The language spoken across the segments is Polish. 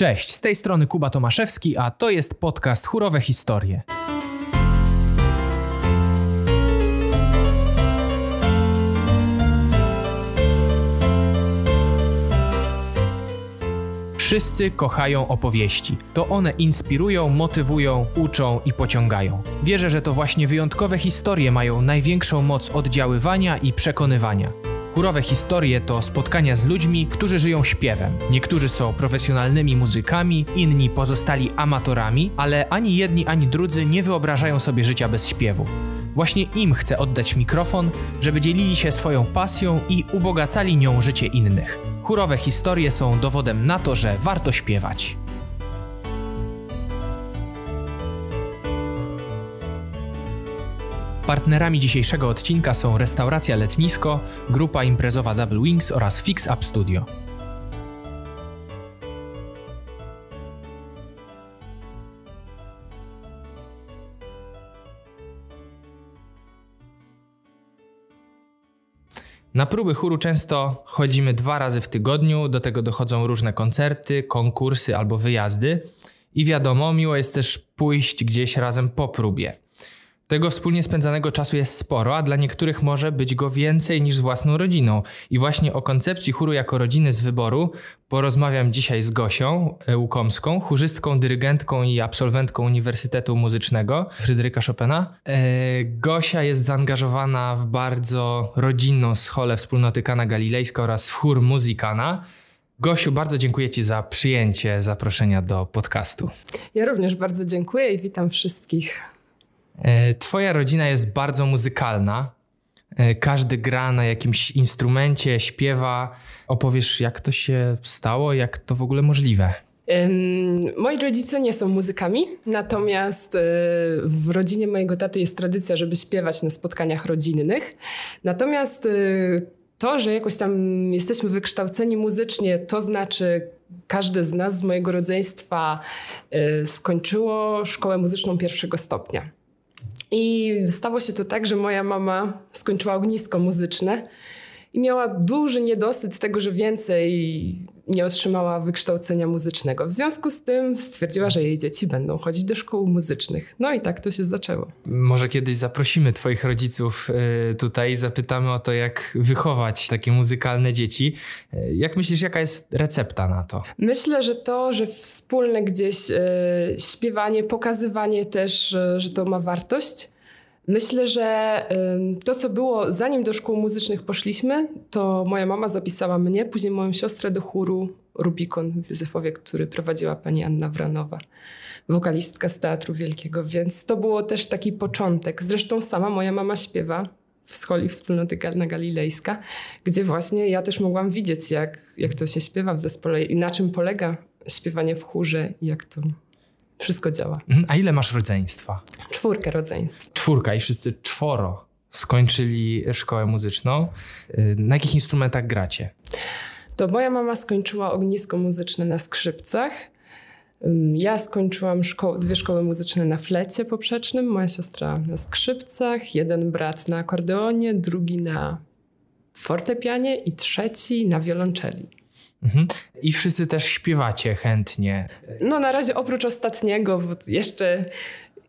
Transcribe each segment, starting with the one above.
Cześć, z tej strony Kuba Tomaszewski, a to jest podcast Chórowe Historie. Wszyscy kochają opowieści. To one inspirują, motywują, uczą i pociągają. Wierzę, że to właśnie wyjątkowe historie mają największą moc oddziaływania i przekonywania. Chórowe historie to spotkania z ludźmi, którzy żyją śpiewem. Niektórzy są profesjonalnymi muzykami, inni pozostali amatorami, ale ani jedni, ani drudzy nie wyobrażają sobie życia bez śpiewu. Właśnie im chcę oddać mikrofon, żeby dzielili się swoją pasją i ubogacali nią życie innych. Chórowe historie są dowodem na to, że warto śpiewać. Partnerami dzisiejszego odcinka są restauracja Letnisko, grupa imprezowa Double Wings oraz Fix Up Studio. Na próby chóru często chodzimy dwa razy w tygodniu, do tego dochodzą różne koncerty, konkursy albo wyjazdy. I wiadomo, miło jest też pójść gdzieś razem po próbie. Tego wspólnie spędzanego czasu jest sporo, a dla niektórych może być go więcej niż z własną rodziną. I właśnie o koncepcji chóru jako rodziny z wyboru porozmawiam dzisiaj z Gosią Łukomską, chórzystką, dyrygentką i absolwentką Uniwersytetu Muzycznego Fryderyka Chopina. E, Gosia jest zaangażowana w bardzo rodzinną scholę wspólnoty Kana Galilejska oraz w chór Muzykana. Gosiu, bardzo dziękuję Ci za przyjęcie zaproszenia do podcastu. Ja również bardzo dziękuję i witam wszystkich. E, twoja rodzina jest bardzo muzykalna. E, każdy gra na jakimś instrumencie, śpiewa. Opowiesz, jak to się stało, jak to w ogóle możliwe? Moi rodzice nie są muzykami, natomiast e, w rodzinie mojego taty jest tradycja, żeby śpiewać na spotkaniach rodzinnych. Natomiast to, że jakoś tam jesteśmy wykształceni muzycznie, to znaczy każdy z nas z mojego rodzeństwa skończyło szkołę muzyczną pierwszego stopnia. I stało się to tak, że moja mama skończyła ognisko muzyczne i miała duży niedosyt tego, że więcej nie otrzymała wykształcenia muzycznego. W związku z tym stwierdziła, że jej dzieci będą chodzić do szkół muzycznych. No i tak to się zaczęło. Może kiedyś zaprosimy Twoich rodziców y, tutaj i zapytamy o to, jak wychować takie muzykalne dzieci. Y, jak myślisz, jaka jest recepta na to? Myślę, że to, że wspólne gdzieś y, śpiewanie, pokazywanie też, że to ma wartość Myślę, że to, co było zanim do szkół muzycznych poszliśmy, to moja mama zapisała mnie, później moją siostrę do chóru Rubikon w Józefowie, który prowadziła pani Anna Wranowa, wokalistka z Teatru Wielkiego, więc to było też taki początek. Zresztą sama moja mama śpiewa w scholi wspólnoty Galna Galilejska, gdzie właśnie ja też mogłam widzieć, jak, jak to się śpiewa w zespole i na czym polega śpiewanie w chórze i jak to wszystko działa. Mhm. A ile masz rodzeństwa? Czwórkę rodzeństw. Czwórka i wszyscy czworo skończyli szkołę muzyczną. Y, na jakich instrumentach gracie? To moja mama skończyła ognisko muzyczne na skrzypcach. Ja skończyłam szko dwie szkoły muzyczne na flecie poprzecznym, moja siostra na skrzypcach, jeden brat na akordeonie, drugi na fortepianie i trzeci na wiolonczeli. Mhm. I wszyscy też śpiewacie chętnie. No na razie oprócz ostatniego, bo jeszcze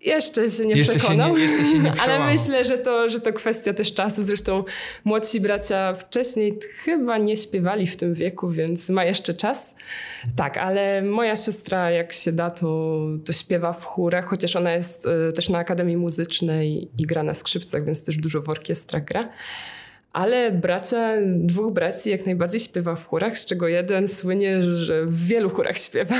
jeszcze się nie jeszcze przekonał, się nie, jeszcze się nie ale myślę, że to, że to kwestia też czasu. Zresztą młodsi bracia wcześniej chyba nie śpiewali w tym wieku, więc ma jeszcze czas. Tak, ale moja siostra, jak się da, to, to śpiewa w chórach, chociaż ona jest y, też na Akademii Muzycznej i gra na skrzypcach, więc też dużo w orkiestrach gra. Ale bracia, dwóch braci jak najbardziej śpiewa w chórach, z czego jeden słynie, że w wielu chórach śpiewa.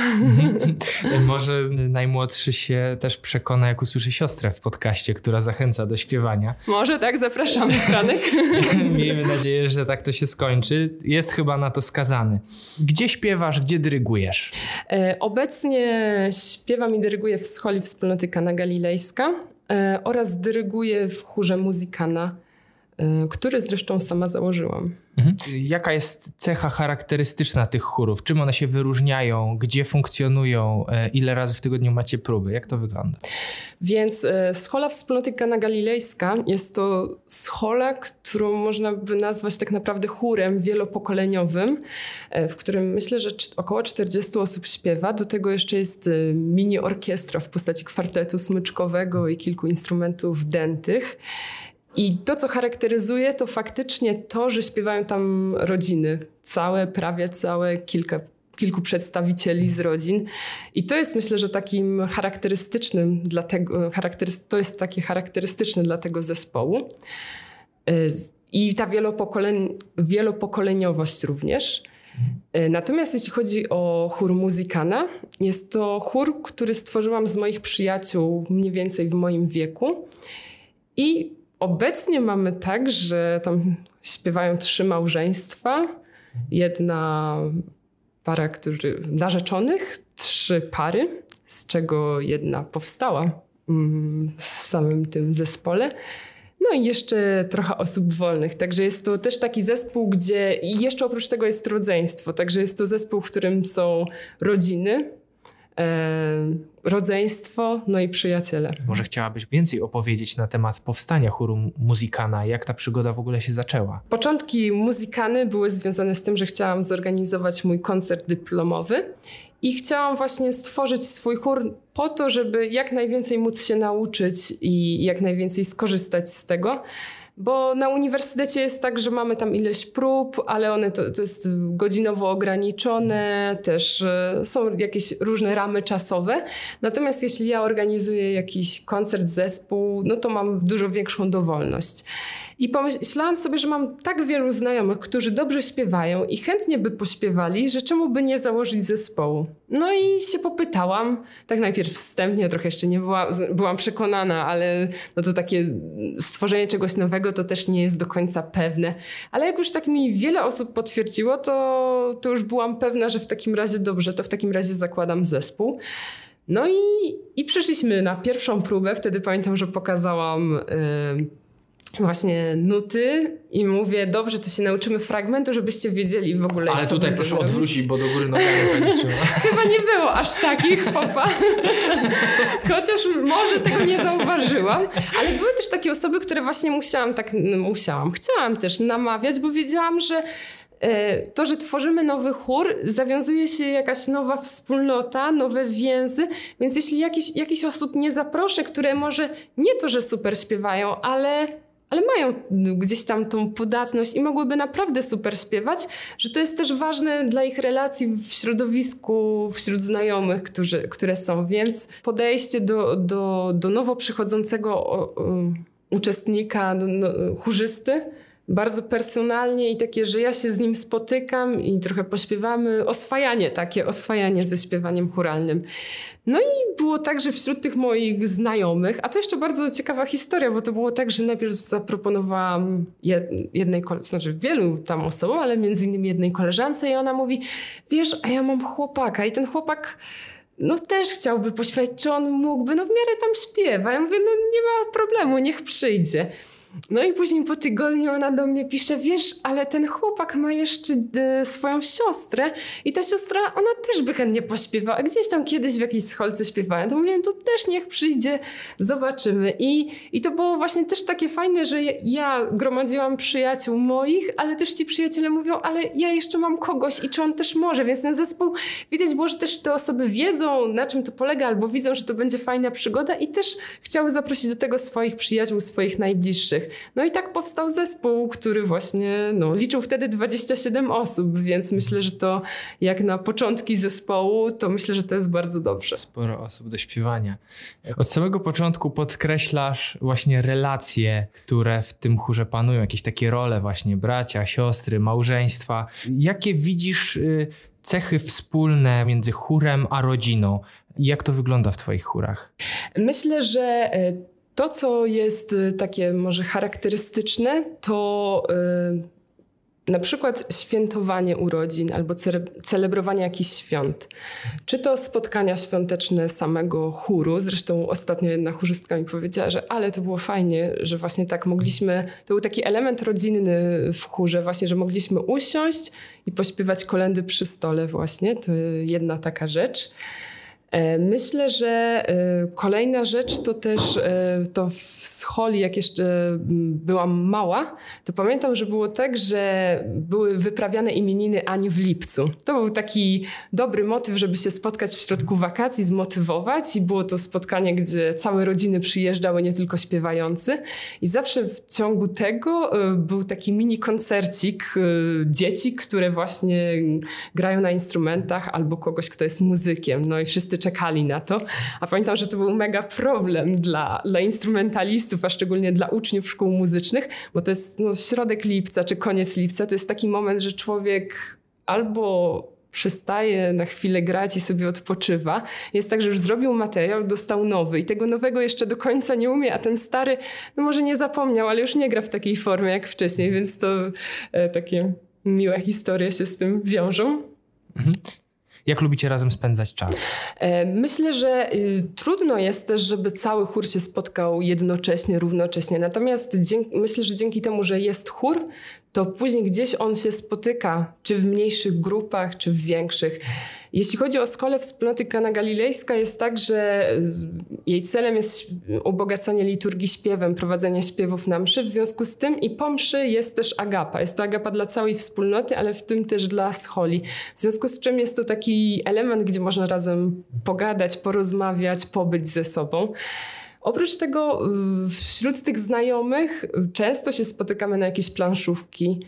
Może najmłodszy się też przekona, jak usłyszy siostrę w podcaście, która zachęca do śpiewania. Może tak, zapraszamy, Franek. Miejmy nadzieję, że tak to się skończy. Jest chyba na to skazany. Gdzie śpiewasz, gdzie dyrygujesz? E, obecnie śpiewam i dyryguję w scholi wspólnoty Kana Galilejska e, oraz dyryguję w chórze Muzykana y, który zresztą sama założyłam. Mhm. Jaka jest cecha charakterystyczna tych chórów? Czym one się wyróżniają? Gdzie funkcjonują? E, ile razy w tygodniu macie próby? Jak to wygląda? Więc e, schola Wspólnoty Kana Galilejska jest to schola, którą można by nazwać tak naprawdę chórem wielopokoleniowym, e, w którym myślę, że około 40 osób śpiewa. Do tego jeszcze jest mini orkiestra w postaci kwartetu smyczkowego i kilku instrumentów dętych. I to, co charakteryzuje, to faktycznie to, że śpiewają tam rodziny. Całe, prawie całe, kilka, kilku przedstawicieli z rodzin. I to jest myślę, że takim charakterystycznym dla tego, to jest takie charakterystyczne dla tego zespołu. Y, I ta wielopokole, wielopokoleniowość również. Y, natomiast jeśli chodzi o chór Muzykana, jest to chór, który stworzyłam z moich przyjaciół mniej więcej w moim wieku. I Obecnie mamy tak, że tam śpiewają trzy małżeństwa, jedna para którzy, narzeczonych, trzy pary, z czego jedna powstała mm, w samym tym zespole. No i jeszcze trochę osób wolnych. Także jest to też taki zespół, gdzie jeszcze oprócz tego jest rodzeństwo. Także jest to zespół, w którym są rodziny, rodzeństwo, no i przyjaciele. Może chciałabyś więcej opowiedzieć na temat powstania chóru Muzykana, jak ta przygoda w ogóle się zaczęła? Początki Muzykany były związane z tym, że chciałam zorganizować mój koncert dyplomowy i chciałam właśnie stworzyć swój chór po to, żeby jak najwięcej móc się nauczyć i jak najwięcej skorzystać z tego. Bo na uniwersytecie jest tak, że mamy tam ileś prób, ale one to, to jest godzinowo ograniczone, też e, są jakieś różne ramy czasowe. Natomiast jeśli ja organizuję jakiś koncert, zespół, no to mam dużo większą dowolność. I pomyślałam sobie, że mam tak wielu znajomych, którzy dobrze śpiewają i chętnie by pośpiewali, że czemu by nie założyć zespołu. No i się popytałam, tak najpierw wstępnie, trochę jeszcze nie była, byłam przekonana, ale no to takie stworzenie czegoś nowego to też nie jest do końca pewne. Ale jak już tak mi wiele osób potwierdziło, to, to już byłam pewna, że w takim razie dobrze, to w takim razie zakładam zespół. No i, i przyszliśmy na pierwszą próbę. Wtedy pamiętam, że pokazałam. Yy, właśnie nuty i mówię, dobrze, to się nauczymy fragmentu, żebyście wiedzieli w ogóle, Ale tutaj proszę robić. odwrócić, bo do góry nogami. Chyba nie było aż takich, chłopa. Chociaż może tego nie zauważyłam. Ale były też takie osoby, które właśnie musiałam tak, musiałam, chciałam też namawiać, bo wiedziałam, że e, to, że tworzymy nowy chór, zawiązuje się jakaś nowa wspólnota, nowe więzy, więc jeśli jakiś, jakiś osób nie zaproszę, które może nie to, że super śpiewają, ale ale mają gdzieś tam tą podatność i mogłyby naprawdę super śpiewać, że to jest też ważne dla ich relacji w środowisku, wśród znajomych, którzy, które są. Więc podejście do, do, do nowo przychodzącego o, o, uczestnika, no, no, chórzysty, bardzo personalnie i takie, że ja się z nim spotykam i trochę pośpiewamy, oswajanie takie, oswajanie ze śpiewaniem churalnym. No i było tak, że wśród tych moich znajomych, a to jeszcze bardzo ciekawa historia, bo to było tak, że najpierw zaproponowałam jednej, znaczy wielu tam osobom, ale między innymi jednej koleżance i ona mówi, wiesz, a ja mam chłopaka i ten chłopak no też chciałby pośpiewać, czy on mógłby, no w miarę tam śpiewa. Ja mówię, no nie ma problemu, niech przyjdzie. No i później po tygodniu ona do mnie pisze, wiesz, ale ten chłopak ma jeszcze y, swoją siostrę i ta siostra, ona też by chętnie pośpiewała. Gdzieś tam kiedyś w jakiejś scholce śpiewają. To mówię, no to też niech przyjdzie, zobaczymy. I, I to było właśnie też takie fajne, że ja gromadziłam przyjaciół moich, ale też ci przyjaciele mówią, ale ja jeszcze mam kogoś i czy on też może, więc ten zespół, widać było, że też te osoby wiedzą, na czym to polega, albo widzą, że to będzie fajna przygoda i też chciały zaprosić do tego swoich przyjaciół, swoich najbliższych. No i tak powstał zespół, który właśnie no, liczył wtedy 27 osób, więc myślę, że to jak na początki zespołu, to myślę, że to jest bardzo dobrze. Sporo osób do śpiewania. Od samego początku podkreślasz właśnie relacje, które w tym chórze panują, jakieś takie role właśnie bracia, siostry, małżeństwa. Jakie widzisz y, cechy wspólne między chórem a rodziną? Jak to wygląda w Twoich chórach? Myślę, że y, to, co jest y, takie może charakterystyczne, to y, na przykład świętowanie urodzin albo celebrowanie jakichś świąt. Czy to spotkania świąteczne samego chóru, zresztą ostatnio jedna chórzystka mi powiedziała, że ale to było fajnie, że właśnie tak mogliśmy, to był taki element rodzinny w chórze właśnie, że mogliśmy usiąść i pośpiewać kolendy przy stole właśnie, to jedna taka rzecz. E, myślę, że e, kolejna rzecz to też e, to w scholi, jak jeszcze byłam mała, to pamiętam, że było tak, że były wyprawiane imieniny Ani w lipcu. To był taki dobry motyw, żeby się spotkać w środku wakacji, zmotywować i było to spotkanie, gdzie całe rodziny przyjeżdżały, nie tylko śpiewający. I zawsze w ciągu tego był taki mini koncercik dzieci, które właśnie grają na instrumentach albo kogoś, kto jest muzykiem. No i wszyscy czekali na to. A pamiętam, że to był mega problem dla, dla instrumentalistów, a szczególnie dla uczniów szkół muzycznych, bo to jest no, środek lipca czy koniec lipca. To jest taki moment, że człowiek albo przestaje na chwilę grać i sobie odpoczywa. Jest tak, że już zrobił materiał, dostał nowy i tego nowego jeszcze do końca nie umie, a ten stary, no może nie zapomniał, ale już nie gra w takiej formie jak wcześniej, więc to e, takie miłe historie się z tym wiążą. Mhm. Jak lubicie razem spędzać czas? E, myślę, że y, trudno jest też, żeby cały chór się spotkał jednocześnie, równocześnie. Natomiast myślę, że dzięki temu, że jest chór, to później gdzieś on się spotyka, czy w mniejszych grupach, czy w większych. Jeśli chodzi o skolę wspólnoty Kana Galilejska, jest tak, że jej celem jest ubogacanie liturgii śpiewem, prowadzenie śpiewów na mszy. W związku z tym i po mszy jest też agapa. Jest to agapa dla całej wspólnoty, ale w tym też dla scholi. W związku z czym jest to taki element, gdzie można razem pogadać, porozmawiać, pobyć ze sobą. Oprócz tego y, wśród tych znajomych często się spotykamy na jakieś planszówki,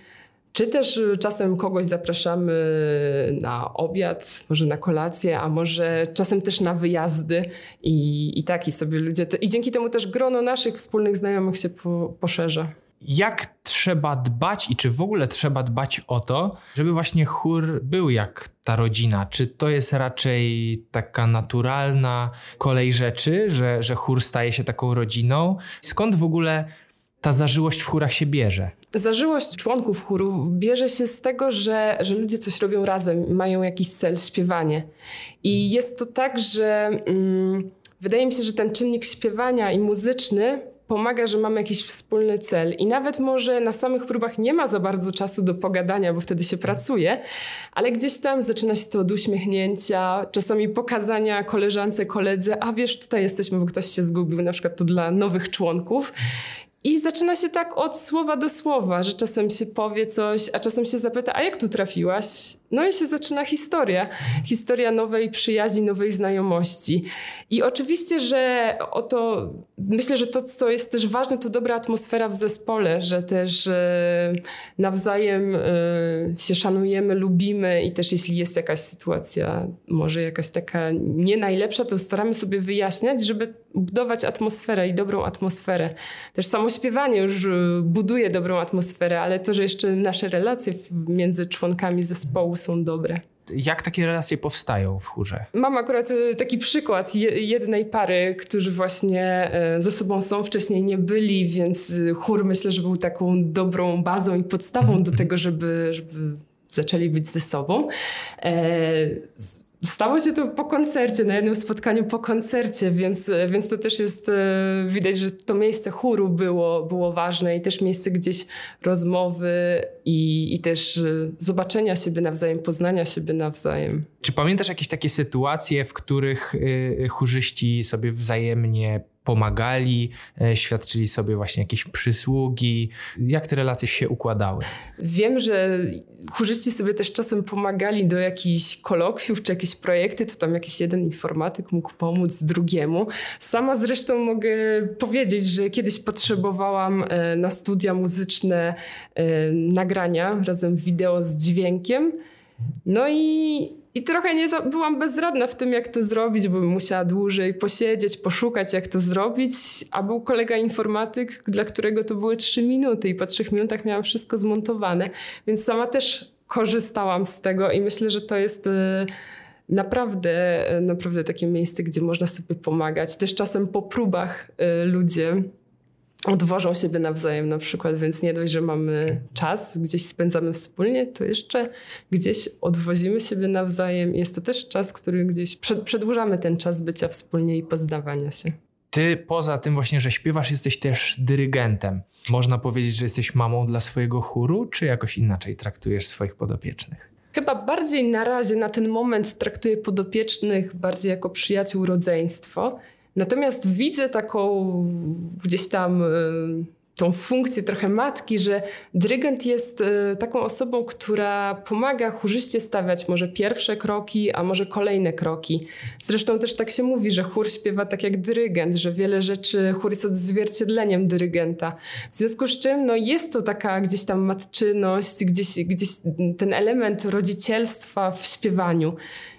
czy też y, czasem kogoś zapraszamy na obiad, może na kolację, a może czasem też na wyjazdy i, i taki sobie ludzie. Te, I dzięki temu też grono naszych wspólnych znajomych się po, poszerza jak trzeba dbać i czy w ogóle trzeba dbać o to, żeby właśnie chór był jak ta rodzina? Czy to jest raczej taka naturalna kolej rzeczy, że, że chór staje się taką rodziną? Skąd w ogóle ta zażyłość w chórach się bierze? Zażyłość członków chóru bierze się z tego, że, że ludzie coś robią razem, mają jakiś cel, śpiewanie. I jest to tak, że mm, wydaje mi się, że ten czynnik śpiewania i muzyczny pomaga, że mamy jakiś wspólny cel. I nawet może na samych próbach nie ma za bardzo czasu do pogadania, bo wtedy się pracuje, ale gdzieś tam zaczyna się to od uśmiechnięcia, czasami pokazania koleżance, koledze, a wiesz, tutaj jesteśmy, bo ktoś się zgubił, na przykład to dla nowych członków i zaczyna się tak od słowa do słowa, że czasem się powie coś, a czasem się zapyta, a jak tu trafiłaś? No i się zaczyna historia. Historia nowej przyjaźni, nowej znajomości. I oczywiście, że oto, myślę, że to, co jest też ważne, to dobra atmosfera w zespole, że też e, nawzajem e, się szanujemy, lubimy i też jeśli jest jakaś sytuacja, może jakaś taka nie najlepsza, to staramy sobie wyjaśniać, żeby budować atmosferę i dobrą atmosferę. Też samo śpiewanie już y, buduje dobrą atmosferę, ale to, że jeszcze nasze relacje między członkami zespołu są dobre. Jak takie relacje powstają w chórze? Mam akurat y, taki przykład jednej pary, którzy właśnie y, ze sobą są, wcześniej nie byli, więc chór myślę, że był taką dobrą bazą i podstawą do tego, żeby, żeby zaczęli być ze sobą. E, Stało się to po koncercie, na jednym spotkaniu po koncercie, więc, więc to też jest, e, widać, że to miejsce chóru było, było ważne i też miejsce gdzieś rozmowy i, i też e, zobaczenia siebie nawzajem, poznania siebie nawzajem. Czy pamiętasz jakieś takie sytuacje, w których e, chórzyści sobie wzajemnie pomagali, e, świadczyli sobie właśnie jakieś przysługi. Jak te relacje się układały? Wiem, że chórzyści sobie też czasem pomagali do jakichś kolokwiów czy jakieś projekty, to tam jakiś jeden informatyk mógł pomóc drugiemu. Sama zresztą mogę powiedzieć, że kiedyś potrzebowałam e, na studia muzyczne e, nagrania razem wideo z dźwiękiem. No i i trochę nie byłam bezradna w tym, jak to zrobić, bo musiała dłużej posiedzieć, poszukać, jak to zrobić. A był kolega informatyk, dla którego to były trzy minuty, i po trzech minutach miałam wszystko zmontowane. Więc sama też korzystałam z tego i myślę, że to jest e, naprawdę, e, naprawdę takie miejsce, gdzie można sobie pomagać. Też czasem po próbach e, ludzie odwożą siebie nawzajem na przykład, więc nie dość, że mamy czas, gdzieś spędzamy wspólnie, to jeszcze gdzieś odwozimy siebie nawzajem. Jest to też czas, który gdzieś przed, przedłużamy ten czas bycia wspólnie i poznawania się. Ty poza tym właśnie, że śpiewasz, jesteś też dyrygentem. Można powiedzieć, że jesteś mamą dla swojego chóru, czy jakoś inaczej traktujesz swoich podopiecznych? Chyba bardziej na razie, na ten moment traktuję podopiecznych bardziej jako przyjaciół rodzeństwo. Natomiast widzę taką gdzieś tam y, tą funkcję trochę matki, że dyrygent jest y, taką osobą, która pomaga chórzyście stawiać może pierwsze kroki, a może kolejne kroki. Zresztą też tak się mówi, że chór śpiewa tak jak dyrygent, że wiele rzeczy, chór jest odzwierciedleniem dyrygenta. W związku z czym no, jest to taka gdzieś tam matczyność, gdzieś, gdzieś ten element rodzicielstwa w śpiewaniu.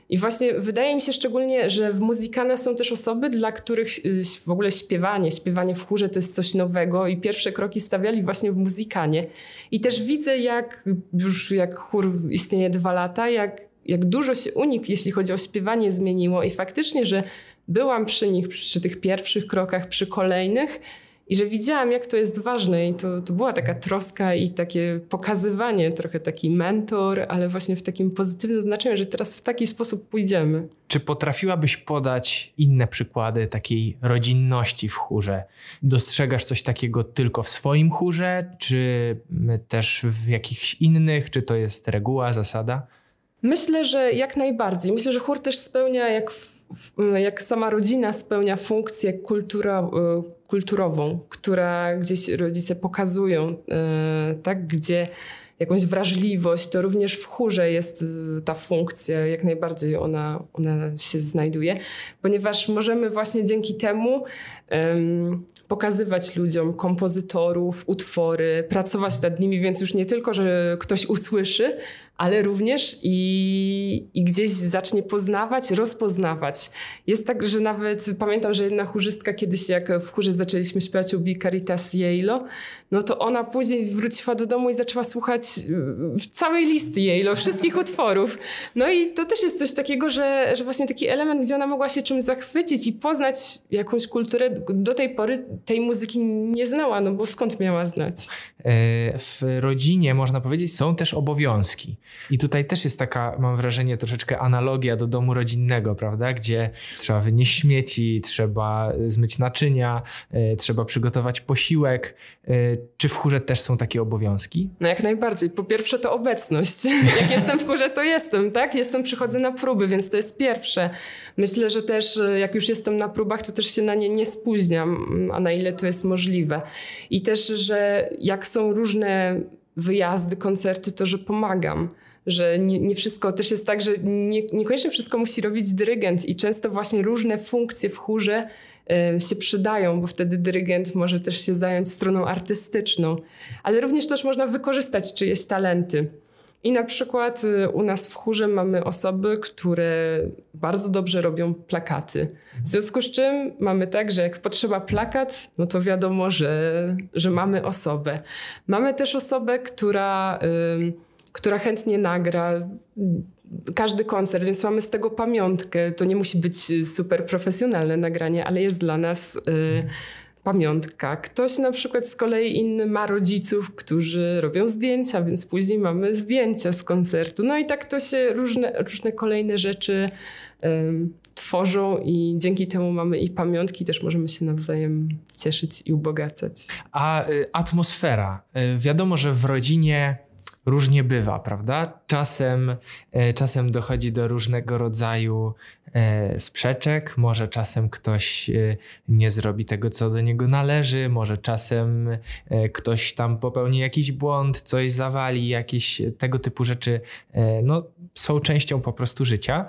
I właśnie wydaje mi się szczególnie, że w muzykana są też osoby, dla których y, w ogóle śpiewanie, śpiewanie w chórze to jest coś nowego i pierwsze kroki stawiali właśnie w muzykanie. I też widzę, jak już jak chór istnieje dwa lata, jak, jak dużo się u nich, jeśli chodzi o śpiewanie, zmieniło i faktycznie, że byłam przy nich przy tych pierwszych krokach, przy kolejnych, i że widziałam, jak to jest ważne, i to, to była taka troska i takie pokazywanie, trochę taki mentor, ale właśnie w takim pozytywnym znaczeniu, że teraz w taki sposób pójdziemy. Czy potrafiłabyś podać inne przykłady takiej rodzinności w chórze? Dostrzegasz coś takiego tylko w swoim chórze, czy też w jakichś innych? Czy to jest reguła, zasada? Myślę, że jak najbardziej. Myślę, że chór też spełnia, jak, jak sama rodzina spełnia funkcję kultura, e, kulturową, która gdzieś rodzice pokazują, e, tak, gdzie jakąś wrażliwość, to również w chórze jest y, ta funkcja, jak najbardziej ona, ona się znajduje, ponieważ możemy właśnie dzięki temu um, pokazywać ludziom kompozytorów, utwory, pracować nad nimi, więc już nie tylko, że ktoś usłyszy, ale również i, i gdzieś zacznie poznawać, rozpoznawać. Jest tak, że nawet pamiętam, że jedna chórzystka kiedyś, jak w chórze zaczęliśmy śpiewać u Caritas Yale, no to ona później wróciła do domu i zaczęła słuchać y, całej listy Yale, wszystkich utworów. No i to też jest coś takiego, że, że właśnie taki element, gdzie ona mogła się czymś zachwycić i poznać jakąś kulturę. Do tej pory tej muzyki nie znała, no bo skąd miała znać? E, w rodzinie, można powiedzieć, są też obowiązki. I tutaj też jest taka, mam wrażenie, troszeczkę analogia do domu rodzinnego, prawda? Gdzie trzeba wynieść śmieci, trzeba zmyć naczynia, e, trzeba przygotować posiłek. E, czy w chórze też są takie obowiązki? No jak najbardziej. Po pierwsze to obecność. jak jestem w chórze, to jestem, tak? Jestem, przychodzę na próby, więc to jest pierwsze. Myślę, że też jak już jestem na próbach, to też się na nie nie spóźniam, a na ile to jest możliwe. I też, że jak są różne wyjazdy, koncerty, to że pomagam. Że nie, nie wszystko też jest tak, że nie, niekoniecznie wszystko musi robić dyrygent i często właśnie różne funkcje w chórze y, się przydają, bo wtedy dyrygent może też się zająć stroną artystyczną, ale również też można wykorzystać czyjeś talenty. I na przykład y, u nas w chórze mamy osoby, które bardzo dobrze robią plakaty. W związku z czym mamy tak, że jak potrzeba plakat, no to wiadomo, że, że mamy osobę. Mamy też osobę, która, y, która chętnie nagra każdy koncert, więc mamy z tego pamiątkę. To nie musi być super profesjonalne nagranie, ale jest dla nas. Y, pamiątka. Ktoś na przykład z kolei inny ma rodziców, którzy robią zdjęcia, więc później mamy zdjęcia z koncertu. No i tak to się różne, różne kolejne rzeczy um, tworzą i dzięki temu mamy i pamiątki, też możemy się nawzajem cieszyć i ubogacać. A y, atmosfera. Y, wiadomo, że w rodzinie różnie bywa, prawda? Czasem, e, czasem dochodzi do różnego rodzaju e, sprzeczek, może czasem ktoś e, nie zrobi tego, co do niego należy, może czasem ktoś tam popełni jakiś błąd, coś zawali, jakieś tego typu rzeczy no, są częścią po prostu życia.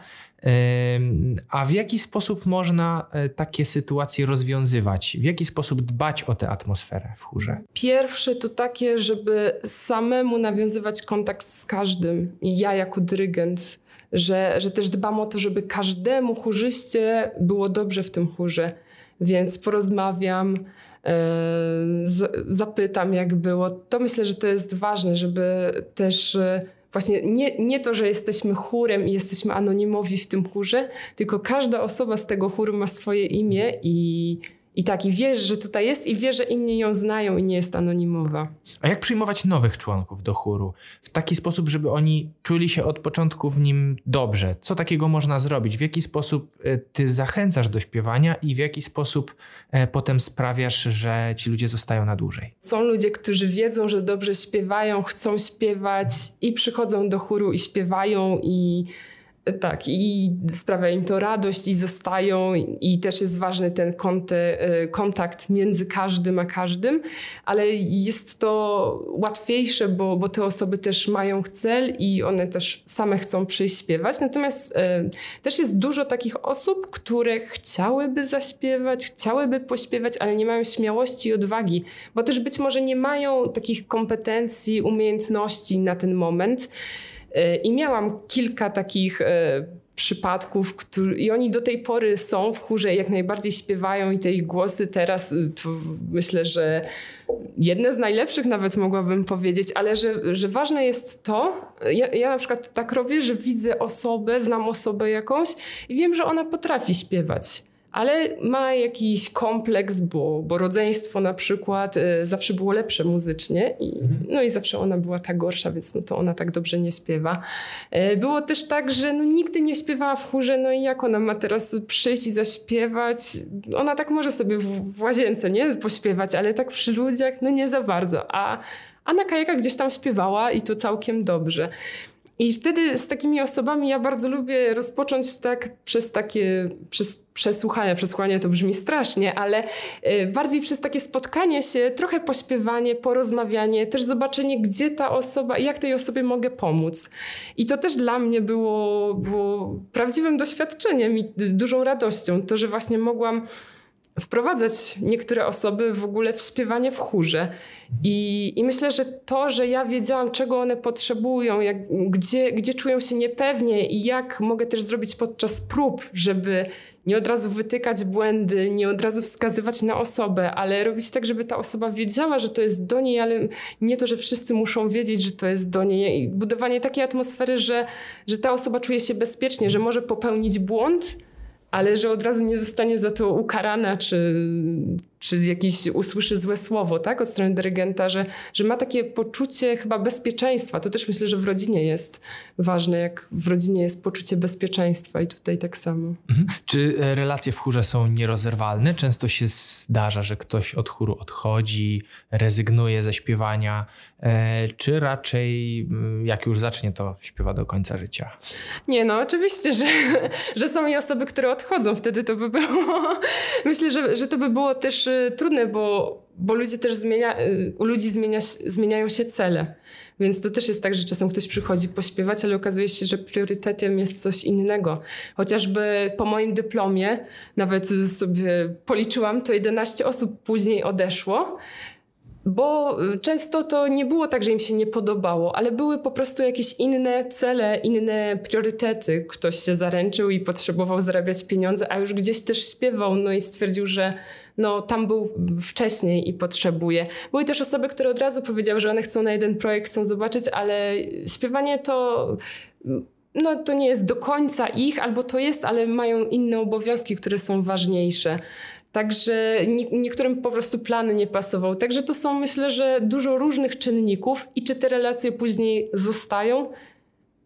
A w jaki sposób można e, takie sytuacje rozwiązywać? W jaki sposób dbać o tę atmosferę w chórze? Pierwsze to takie, żeby samemu nawiązywać kontakt z każdym. ja jako dyrygent, że, że też dbam o to, żeby każdemu chórzyście było dobrze w tym chórze. Więc porozmawiam, e, zapytam, jak było. To myślę, że to jest ważne, żeby też e, właśnie nie, nie to, że jesteśmy chórem i jesteśmy anonimowi w tym chórze, tylko każda osoba z tego chóru ma swoje imię i, i tak, i wie, że tutaj jest i wie, że inni ją znają i nie jest anonimowa. A jak przyjmować nowych członków do chóru? W taki sposób, żeby oni czuli się od początku w nim dobrze. Co takiego można zrobić? W jaki sposób e, ty zachęcasz do śpiewania i w jaki sposób e, potem sprawiasz, że ci ludzie zostają na dłużej? Są ludzie, którzy wiedzą, że dobrze śpiewają, chcą śpiewać i przychodzą do chóru i śpiewają i tak, i sprawia im to radość i zostają, i też jest ważny ten e, kontakt między każdym a każdym, ale jest to łatwiejsze, bo, bo te osoby też mają cel i one też same chcą przyjść śpiewać. Natomiast e, też jest dużo takich osób, które chciałyby zaśpiewać, chciałyby pośpiewać, ale nie mają śmiałości i odwagi, bo też być może nie mają takich kompetencji, umiejętności na ten moment. E, I miałam kilka takich e, przypadków, który, i oni do tej pory są w chórze jak najbardziej śpiewają i te ich głosy teraz e, myślę, że jedne z najlepszych nawet mogłabym powiedzieć, ale że, że ważne jest to, ja, ja na przykład tak robię, że widzę osobę, znam osobę jakąś i wiem, że ona potrafi śpiewać ale ma jakiś kompleks, bo, bo rodzeństwo na przykład y, zawsze było lepsze muzycznie i, mhm. no i zawsze ona była ta gorsza, więc no to ona tak dobrze nie śpiewa. Y, było też tak, że no nigdy nie śpiewała w chórze, no i jak ona ma teraz przyjść i zaśpiewać? Ona tak może sobie w, w łazience, nie? Pośpiewać, ale tak przy ludziach, no nie za bardzo. A, a na kajakach gdzieś tam śpiewała i to całkiem dobrze. I wtedy z takimi osobami ja bardzo lubię rozpocząć tak przez takie, przez przesłuchania. Przesłuchanie to brzmi strasznie, ale y, bardziej przez takie spotkanie się, trochę pośpiewanie, porozmawianie, też zobaczenie, gdzie ta osoba, jak tej osobie mogę pomóc. I to też dla mnie było, było prawdziwym doświadczeniem i dużą radością. To, że właśnie mogłam wprowadzać niektóre osoby w ogóle w śpiewanie w chórze. I, I, myślę, że to, że ja wiedziałam, czego one potrzebują, jak, gdzie, gdzie czują się niepewnie i jak mogę też zrobić podczas prób, żeby nie od razu wytykać błędy, nie od razu wskazywać na osobę, ale robić tak, żeby ta osoba wiedziała, że to jest do niej, ale nie to, że wszyscy muszą wiedzieć, że to jest do niej. I budowanie takiej atmosfery, że, że ta osoba czuje się bezpiecznie, że może popełnić błąd, ale że od razu nie zostanie za to ukarana, czy, czy jakieś usłyszy złe słowo, tak, od strony dyrygenta, że, że ma takie poczucie chyba bezpieczeństwa. To też myślę, że w rodzinie jest ważne, jak w rodzinie jest poczucie bezpieczeństwa i tutaj tak samo. Mhm. Czy e, relacje w chórze są nierozerwalne? Często się zdarza, że ktoś od chóru odchodzi, rezygnuje ze śpiewania, e, czy raczej mm, jak już zacznie, to śpiewa do końca życia? Nie, no oczywiście, że, że są i osoby, które odchodzą. Wtedy to by było... Myślę, że, że to by było też trudne, bo, bo ludzie też zmienia, y, u ludzi zmienia, zmieniają się cele. Więc to też jest tak, że czasem ktoś przychodzi pośpiewać, ale okazuje się, że priorytetem jest coś innego. Chociażby po moim dyplomie, nawet sobie policzyłam, to 11 osób później odeszło bo y, często to nie było tak, że im się nie podobało, ale były po prostu jakieś inne cele, inne priorytety. Ktoś się zaręczył i potrzebował zarabiać pieniądze, a już gdzieś też śpiewał, no i stwierdził, że no, tam był wcześniej i potrzebuje. Były też osoby, które od razu powiedziały, że one chcą na jeden projekt, chcą zobaczyć, ale śpiewanie to no to nie jest do końca ich, albo to jest, ale mają inne obowiązki, które są ważniejsze. Także niektórym po prostu plany nie pasował. Także to są myślę, że dużo różnych czynników i czy te relacje później zostają,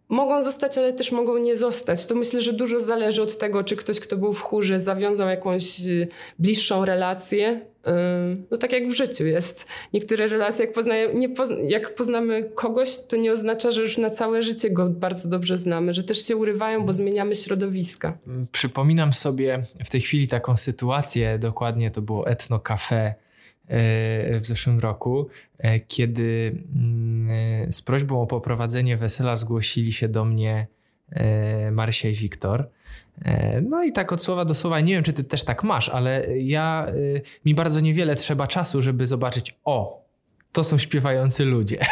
mogą zostać, ale też mogą nie zostać. To myślę, że dużo zależy od tego, czy ktoś, kto był w chórze, zawiązał jakąś y, bliższą relację. No tak jak w życiu jest. Niektóre relacje, jak, poznaje, jak poznamy kogoś, to nie oznacza, że już na całe życie go bardzo dobrze znamy, że też się urywają, bo zmieniamy środowiska. Przypominam sobie w tej chwili taką sytuację, dokładnie to było Etno Cafe w zeszłym roku, e, kiedy mm, e, z prośbą o poprowadzenie wesela zgłosili się do mnie e, Marysia i Wiktor. No i tak od słowa do słowa, nie wiem czy ty też tak masz, ale ja, mi bardzo niewiele trzeba czasu, żeby zobaczyć, o, to są śpiewający ludzie.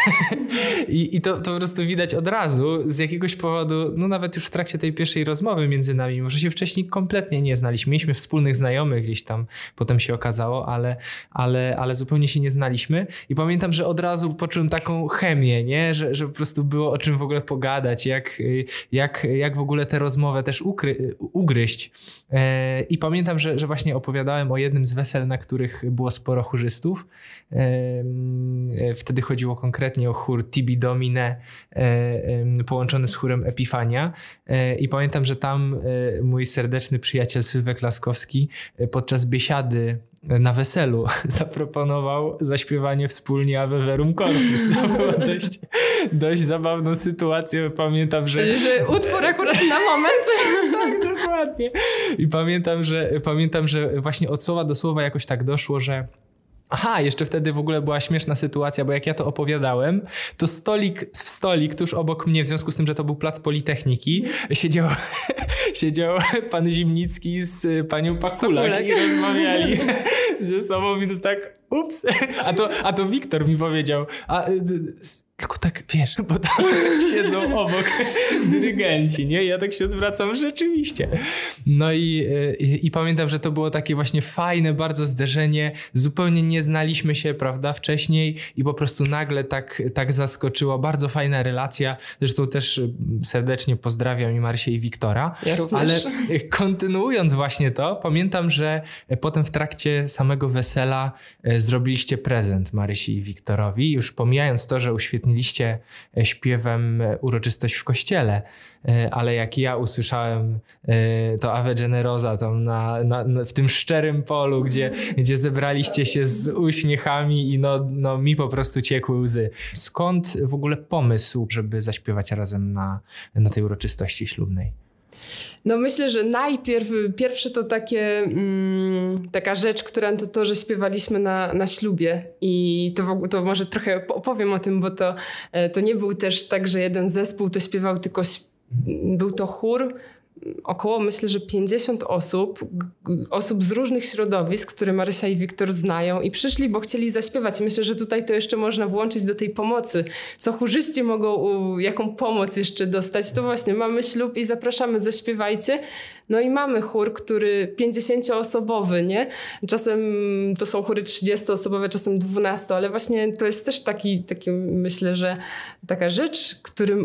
I, i to, to po prostu widać od razu z jakiegoś powodu, no nawet już w trakcie tej pierwszej rozmowy między nami, może się wcześniej kompletnie nie znaliśmy. Mieliśmy wspólnych znajomych gdzieś tam, potem się okazało, ale, ale, ale zupełnie się nie znaliśmy. I pamiętam, że od razu poczułem taką chemię, nie? Że, że po prostu było o czym w ogóle pogadać, jak, jak, jak w ogóle tę rozmowę też ukry, ugryźć. E, I pamiętam, że, że właśnie opowiadałem o jednym z wesel, na których było sporo chórzystów. E, wtedy chodziło konkretnie o chór Tibi Domine e, połączony z chórem Epifania. E, I pamiętam, że tam mój serdeczny przyjaciel Sylwek Laskowski podczas biesiady na weselu zaproponował zaśpiewanie wspólnie Ave Verum Corpus. To było dość, dość zabawną sytuację. Pamiętam, że... Że utwór akurat na moment. tak, dokładnie. I pamiętam, że pamiętam, że właśnie od słowa do słowa jakoś tak doszło, że Aha, jeszcze wtedy w ogóle była śmieszna sytuacja, bo jak ja to opowiadałem, to stolik w stolik tuż obok mnie, w związku z tym, że to był plac Politechniki, siedział, siedział pan Zimnicki z panią Pakulak, Pakulak. i rozmawiali ze sobą, więc tak, ups. A to, a to Wiktor mi powiedział, a tylko tak, wiesz, bo tam siedzą obok dyrygenci, nie? Ja tak się odwracam, rzeczywiście. No i, i, i, pamiętam, że to było takie właśnie fajne bardzo zderzenie. Zupełnie nie znaliśmy się, prawda, wcześniej i po prostu nagle tak, tak zaskoczyło. Bardzo fajna relacja. Zresztą też serdecznie pozdrawiam i Marsię i Wiktora. Ja również. Ale kontynuując właśnie to, pamiętam, że potem w trakcie samego wesela zrobiliście prezent Marysi i Wiktorowi. Już pomijając to, że uświetniliście uświetniliście e, śpiewem e, uroczystość w kościele, e, ale jak ja usłyszałem to Ave Generosa tam na, na, w tym szczerym polu, gdzie, gdzie zebraliście się z uśmiechami i no, no mi po prostu ciekły łzy. Skąd w ogóle pomysł, żeby zaśpiewać razem na, na tej uroczystości ślubnej? No myślę, że najpierw, pierwsze to takie, mm, taka rzecz, która to to, że śpiewaliśmy na, na ślubie. I to, w, to może trochę opowiem o tym, bo to, e, to nie był też tak, że jeden zespół to śpiewał, tylko był to chór około myślę, że 50 osób, osób z różnych środowisk, które Marysia i Wiktor znają i przyszli, bo chcieli zaśpiewać. Myślę, że tutaj to jeszcze można włączyć do tej pomocy. Co chórzyści mogą, jaką pomoc jeszcze dostać, to właśnie mamy ślub i zapraszamy, zaśpiewajcie. No i mamy chór, który 50-osobowy, nie? Czasem to są chóry 30-osobowe, czasem 12, ale właśnie to jest też taki, taki myślę, że taka rzecz, który,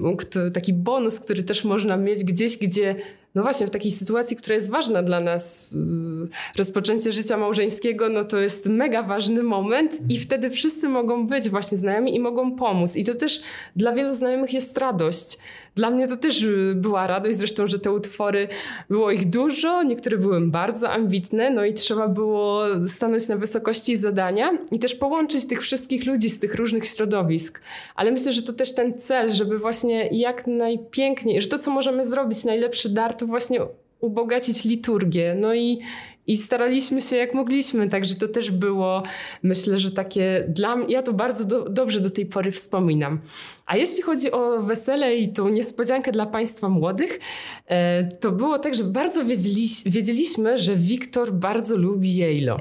taki bonus, który też można mieć gdzieś, gdzie no właśnie w takiej sytuacji, która jest ważna dla nas, y, rozpoczęcie życia małżeńskiego, no to jest mega ważny moment i wtedy wszyscy mogą być właśnie znajomi i mogą pomóc. I to też dla wielu znajomych jest radość. Dla mnie to też y, była radość, zresztą, że te utwory, było ich dużo, niektóre były bardzo ambitne, no i trzeba było stanąć na wysokości zadania i też połączyć tych wszystkich ludzi z tych różnych środowisk. Ale myślę, że to też ten cel, żeby właśnie jak najpiękniej, że to, co możemy zrobić, najlepszy dar, to właśnie ubogacić liturgię. No i i staraliśmy się jak mogliśmy, także to też było, myślę, że takie dla mnie, ja to bardzo do, dobrze do tej pory wspominam. A jeśli chodzi o wesele i tą niespodziankę dla Państwa młodych, e, to było tak, że bardzo wiedzieli, wiedzieliśmy, że Wiktor bardzo lubi Jejlo.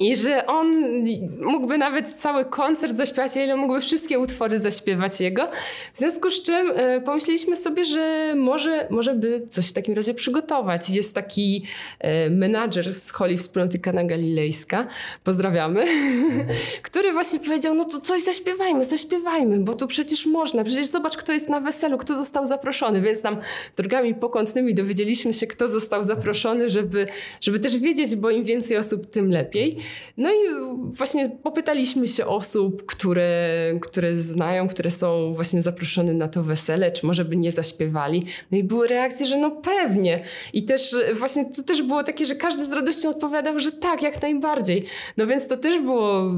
I że on mógłby nawet cały koncert zaśpiewać, ile mógłby wszystkie utwory zaśpiewać jego. W związku z czym e, pomyśleliśmy sobie, że może, może by coś w takim razie przygotować. Jest taki e, menadżer z Holi Wspólnoty Kana Galilejska, pozdrawiamy, który właśnie powiedział, no to coś zaśpiewajmy, zaśpiewajmy, bo tu przecież można. Przecież zobacz, kto jest na weselu, kto został zaproszony. Więc tam drogami pokątnymi dowiedzieliśmy się, kto został zaproszony, żeby, żeby też wiedzieć, bo im więcej osób, tym lepiej. No i właśnie popytaliśmy się osób, które, które znają, które są właśnie zaproszone na to wesele, czy może by nie zaśpiewali. No i były reakcje, że no pewnie. I też właśnie to też było takie, że każdy z radością odpowiadał, że tak, jak najbardziej. No więc to też było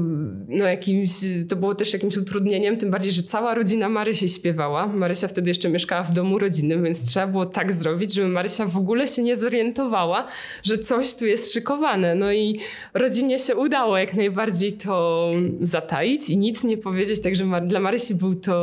no jakimś, to było też jakimś utrudnieniem, tym bardziej, że cała rodzina Marysi śpiewała. Marysia wtedy jeszcze mieszkała w domu rodzinnym, więc trzeba było tak zrobić, żeby Marysia w ogóle się nie zorientowała, że coś tu jest szykowane. No i rodzina się udało jak najbardziej to zataić i nic nie powiedzieć, także dla Marysi był to...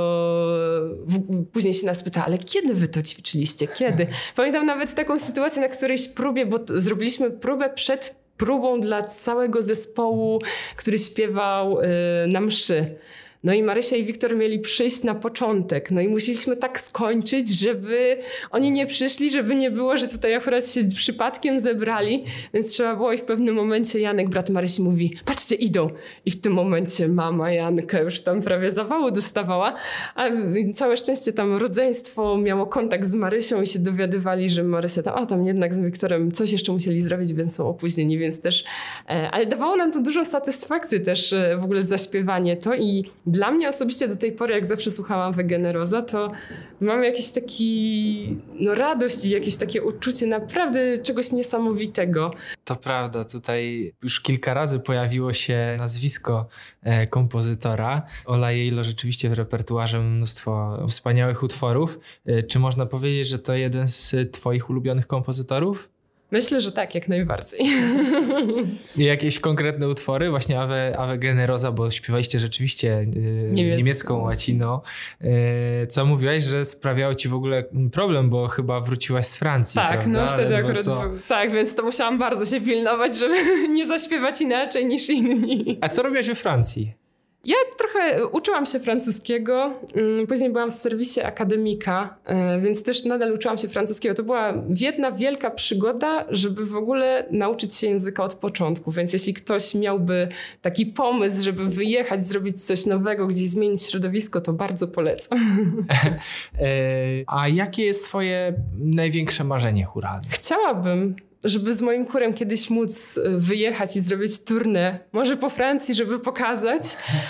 Później się nas pyta, ale kiedy wy to ćwiczyliście? Kiedy? Pamiętam nawet taką sytuację na którejś próbie, bo zrobiliśmy próbę przed próbą dla całego zespołu, który śpiewał y, na mszy. No i Marysia i Wiktor mieli przyjść na początek. No i musieliśmy tak skończyć, żeby oni nie przyszli, żeby nie było, że tutaj akurat się przypadkiem zebrali. Więc trzeba było i w pewnym momencie Janek, brat Marysi mówi, patrzcie, idą. I w tym momencie mama Janka już tam prawie zawału dostawała. A całe szczęście tam rodzeństwo miało kontakt z Marysią i się dowiadywali, że Marysia tam, a tam jednak z Wiktorem coś jeszcze musieli zrobić, więc są opóźnieni, więc też... E, ale dawało nam to dużo satysfakcji też e, w ogóle zaśpiewanie to i dla mnie osobiście do tej pory, jak zawsze słuchałam Wegeneroza, to mam jakiś taki, no radość i jakieś takie uczucie naprawdę czegoś niesamowitego. To prawda, tutaj już kilka razy pojawiło się nazwisko e, kompozytora. Ola Jejlo rzeczywiście w repertuarze mnóstwo wspaniałych utworów. E, czy można powiedzieć, że to jeden z twoich ulubionych kompozytorów? Myślę, że tak, jak najbardziej. I jakieś konkretne utwory, właśnie Ave, Ave Generosa, bo śpiewaliście rzeczywiście Niemiecką, niemiecką łaciną. E, co mówiłaś, że sprawiało ci w ogóle problem, bo chyba wróciłaś z Francji, Tak, prawda? no wtedy akurat, co... tak, więc to musiałam bardzo się pilnować, żeby nie zaśpiewać inaczej niż inni. A co robiłaś we Francji? Ja trochę uczyłam się francuskiego, mm, później byłam w serwisie akademika, e, więc też nadal uczyłam się francuskiego. To była jedna wielka przygoda, żeby w ogóle nauczyć się języka od początku. Więc jeśli ktoś miałby taki pomysł, żeby wyjechać, zrobić coś nowego, gdzieś zmienić środowisko, to bardzo polecam. E, a jakie jest twoje największe marzenie churalne? Chciałabym żeby z moim chórem kiedyś móc e, wyjechać i zrobić turnę, może po Francji, żeby pokazać,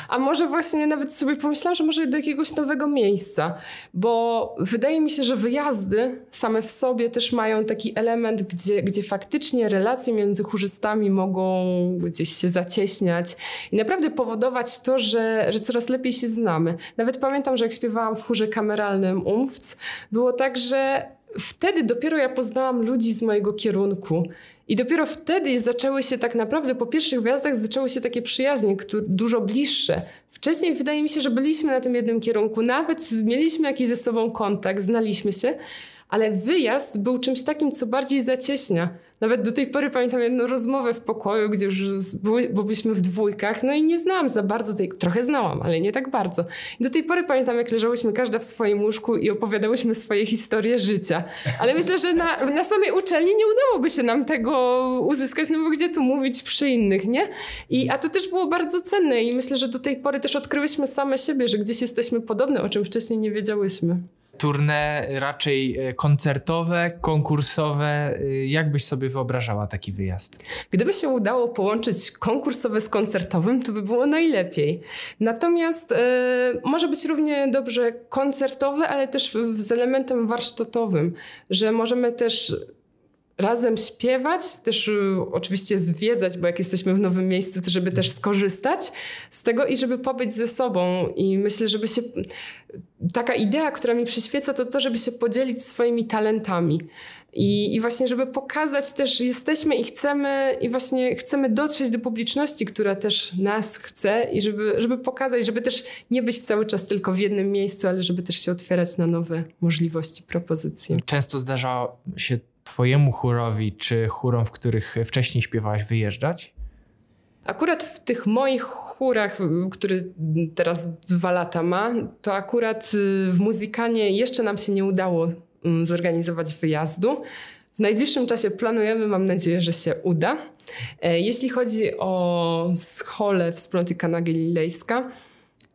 a może właśnie nawet sobie pomyślałam, że może do jakiegoś nowego miejsca, bo wydaje mi się, że wyjazdy same w sobie też mają taki element, gdzie, gdzie faktycznie relacje między chórzystami mogą gdzieś się zacieśniać i naprawdę powodować to, że, że coraz lepiej się znamy. Nawet pamiętam, że jak śpiewałam w chórze kameralnym Umfc, było tak, że wtedy dopiero ja poznałam ludzi z mojego kierunku. I dopiero wtedy zaczęły się tak naprawdę, po pierwszych wyjazdach zaczęły się takie przyjaźnie, które, dużo bliższe. Wcześniej wydaje mi się, że byliśmy na tym jednym kierunku, nawet mieliśmy jakiś ze sobą kontakt, znaliśmy się, ale wyjazd był czymś takim, co bardziej zacieśnia. Nawet do tej pory pamiętam jedną rozmowę w pokoju, gdzie już byliśmy w dwójkach, no i nie znałam za bardzo tej, trochę znałam, ale nie tak bardzo. Do tej pory pamiętam, jak leżałyśmy każda w swoim łóżku i opowiadałyśmy swoje historie życia. Ale myślę, że na, na samej uczelni nie udałoby się nam tego uzyskać, no bo gdzie tu mówić przy innych, nie? I, a to też było bardzo cenne i myślę, że do tej pory też odkryłyśmy same siebie, że gdzieś jesteśmy podobne, o czym wcześniej nie wiedziałyśmy. Turne raczej e, koncertowe, konkursowe. E, jak byś sobie wyobrażała taki wyjazd? Gdyby się udało połączyć konkursowe z koncertowym, to by było najlepiej. Natomiast e, może być równie dobrze koncertowy, ale też z elementem warsztatowym, że możemy też razem śpiewać, też y, oczywiście zwiedzać, bo jak jesteśmy w nowym miejscu, to żeby też skorzystać z tego i żeby pobyć ze sobą. I myślę, żeby się. Taka idea, która mi przyświeca, to to, żeby się podzielić swoimi talentami. I, I właśnie, żeby pokazać też, jesteśmy i chcemy, i właśnie chcemy dotrzeć do publiczności, która też nas chce, i żeby, żeby pokazać, żeby też nie być cały czas tylko w jednym miejscu, ale żeby też się otwierać na nowe możliwości, propozycje. Często zdarza się twojemu chórowi, czy chórom, w których wcześniej śpiewałaś, wyjeżdżać? Akurat w tych moich chórach, który teraz dwa lata ma, to akurat y, w muzykanie jeszcze nam się nie udało mm, zorganizować wyjazdu. W najbliższym czasie planujemy, mam nadzieję, że się uda. E, jeśli chodzi o scholę wspólnoty Kanagilejska,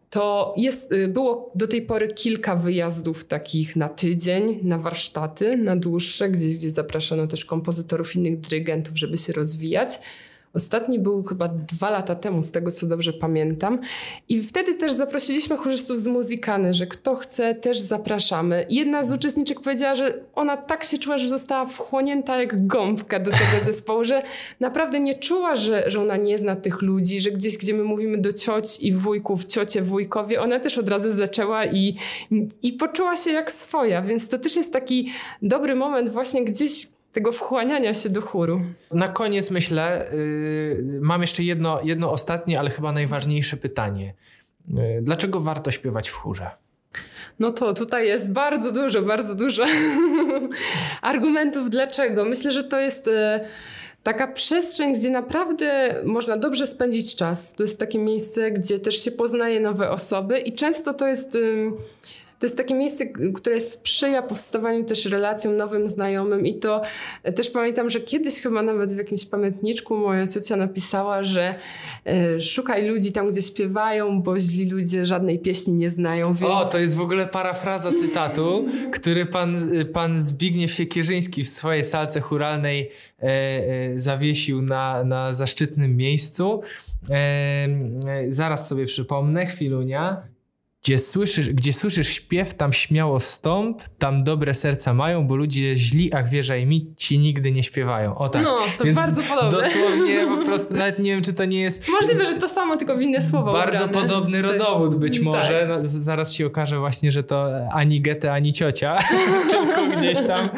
to jest, y, było do tej pory kilka wyjazdów takich na tydzień, na warsztaty, na dłuższe, gdzieś, gdzie zapraszano też kompozytorów, innych dyrygentów, żeby się rozwijać. Ostatni był chyba dwa lata temu, z tego co dobrze pamiętam. I wtedy też zaprosiliśmy chórzystów z muzykany, że kto chce, też zapraszamy. Jedna z uczestniczek powiedziała, że ona tak się czuła, że została wchłonięta jak gąbka do tego zespołu, że naprawdę nie czuła, że, że ona nie zna tych ludzi, że gdzieś, gdzie my mówimy do cioć i wujków, ciocie, wujkowie, ona też od razu zaczęła i, i poczuła się jak swoja. Więc to też jest taki dobry moment właśnie gdzieś tego wchłaniania się do chóru. Na koniec myślę, yy, mam jeszcze jedno, jedno ostatnie, ale chyba najważniejsze pytanie. Yy, dlaczego warto śpiewać w chórze? No to tutaj jest bardzo dużo, bardzo dużo argumentów dlaczego. Myślę, że to jest. Yy, taka przestrzeń, gdzie naprawdę można dobrze spędzić czas. To jest takie miejsce, gdzie też się poznaje nowe osoby i często to jest to jest takie miejsce, które sprzyja powstawaniu też relacjom nowym znajomym i to e, też pamiętam, że kiedyś chyba nawet w jakimś pamiętniczku moja ciocia napisała, że e, szukaj ludzi tam, gdzie śpiewają, bo źli ludzie żadnej pieśni nie znają. Więc... O, to jest w ogóle parafraza cytatu, który pan, pan Zbigniew Siekierzyński w swojej salce churalnej e, e, zawiesił na, na zaszczytnym miejscu. E, e zaraz sobie przypomnę, chwilunia. Gdzie słyszysz, gdzie słyszysz śpiew, tam śmiało stąp, tam dobre serca mają, bo ludzie źli, ach wierzaj mi, ci nigdy nie śpiewają. O tak. No, to Więc bardzo podobne. Dosłownie po prostu, nawet nie wiem, czy to nie jest... Możliwe, że to samo, tylko w inne słowo Bardzo ubrane. podobny tak. rodowód być tak. może. No, zaraz się okaże właśnie, że to ani Getę, ani ciocia, tylko gdzieś tam...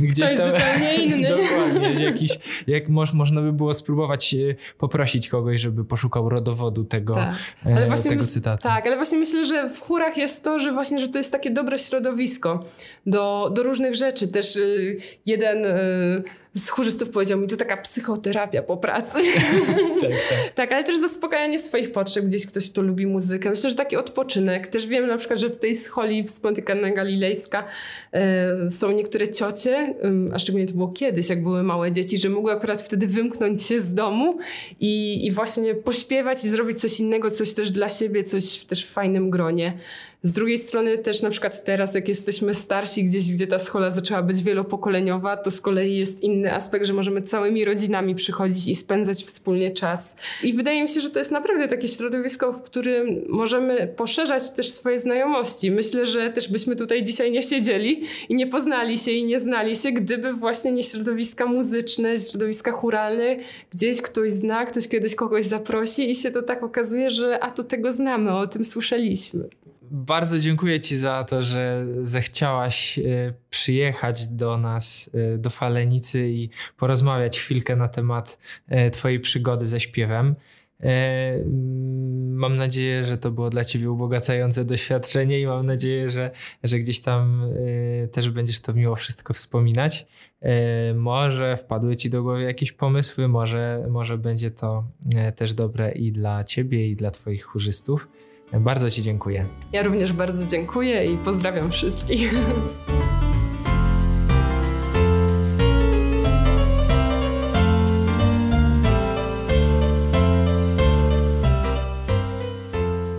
Gdzieś Ktoś tam, zupełnie inny. Dokładnie. Jakiś, jak moż, można by było spróbować e, poprosić kogoś, żeby poszukał rodowodu tego, tak. ale e, właśnie tego cytatu. Tak, ale właśnie myślę, że w chórach jest to, że właśnie, że to jest takie dobre środowisko do, do różnych rzeczy. Też y, jeden y, z chórzystów powiedział mi, to taka psychoterapia po pracy. tak, tak. tak, ale też zaspokajanie swoich potrzeb. Gdzieś ktoś tu lubi muzykę. Myślę, że taki odpoczynek. Też wiem na przykład, że w tej scholi wspomniana galilejska e, są niektóre ciocie, a szczególnie to było kiedyś, jak były małe dzieci, że mogły akurat wtedy wymknąć się z domu i, i właśnie pośpiewać i zrobić coś innego, coś też dla siebie, coś też w fajnym gronie. Z drugiej strony też na przykład teraz, jak jesteśmy starsi gdzieś, gdzie ta schola zaczęła być wielopokoleniowa, to z kolei jest inny aspekt, że możemy całymi rodzinami przychodzić i spędzać wspólnie czas. I wydaje mi się, że to jest naprawdę takie środowisko, w którym możemy poszerzać też swoje znajomości. Myślę, że też byśmy tutaj dzisiaj nie siedzieli i nie poznali się i nie znali się, gdyby właśnie nie środowiska muzyczne, środowiska churalne, gdzieś ktoś zna, ktoś kiedyś kogoś zaprosi i się to tak okazuje, że a to tego znamy, o tym słyszeliśmy. Bardzo dziękuję Ci za to, że zechciałaś e, przyjechać do nas, e, do Falenicy i porozmawiać chwilkę na temat e, Twojej przygody ze śpiewem. Mam nadzieję, że to było dla Ciebie ubogacające doświadczenie i mam nadzieję, że, że gdzieś tam też będziesz to miło wszystko wspominać. Może wpadły Ci do głowy jakieś pomysły, może, może będzie to też dobre i dla Ciebie, i dla Twoich chórzystów. Bardzo Ci dziękuję. Ja również bardzo dziękuję i pozdrawiam wszystkich.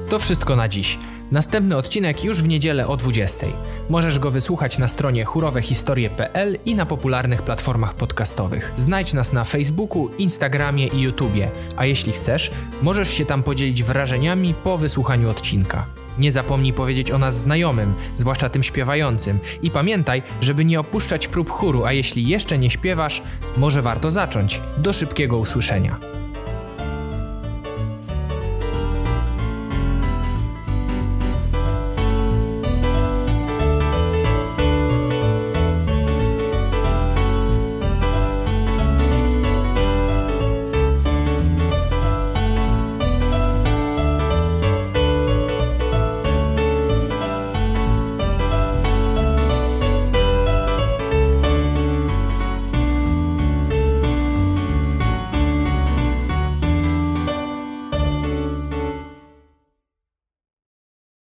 To wszystko na dziś. Następny odcinek już w niedzielę o 20. Możesz go wysłuchać na stronie churowehistorie.pl i na popularnych platformach podcastowych. Znajdź nas na Facebooku, Instagramie i YouTubie, a jeśli chcesz, możesz się tam podzielić wrażeniami po wysłuchaniu odcinka. Nie zapomnij powiedzieć o nas znajomym, zwłaszcza tym śpiewającym. I pamiętaj, żeby nie opuszczać prób chóru, a jeśli jeszcze nie śpiewasz, może warto zacząć. Do szybkiego usłyszenia.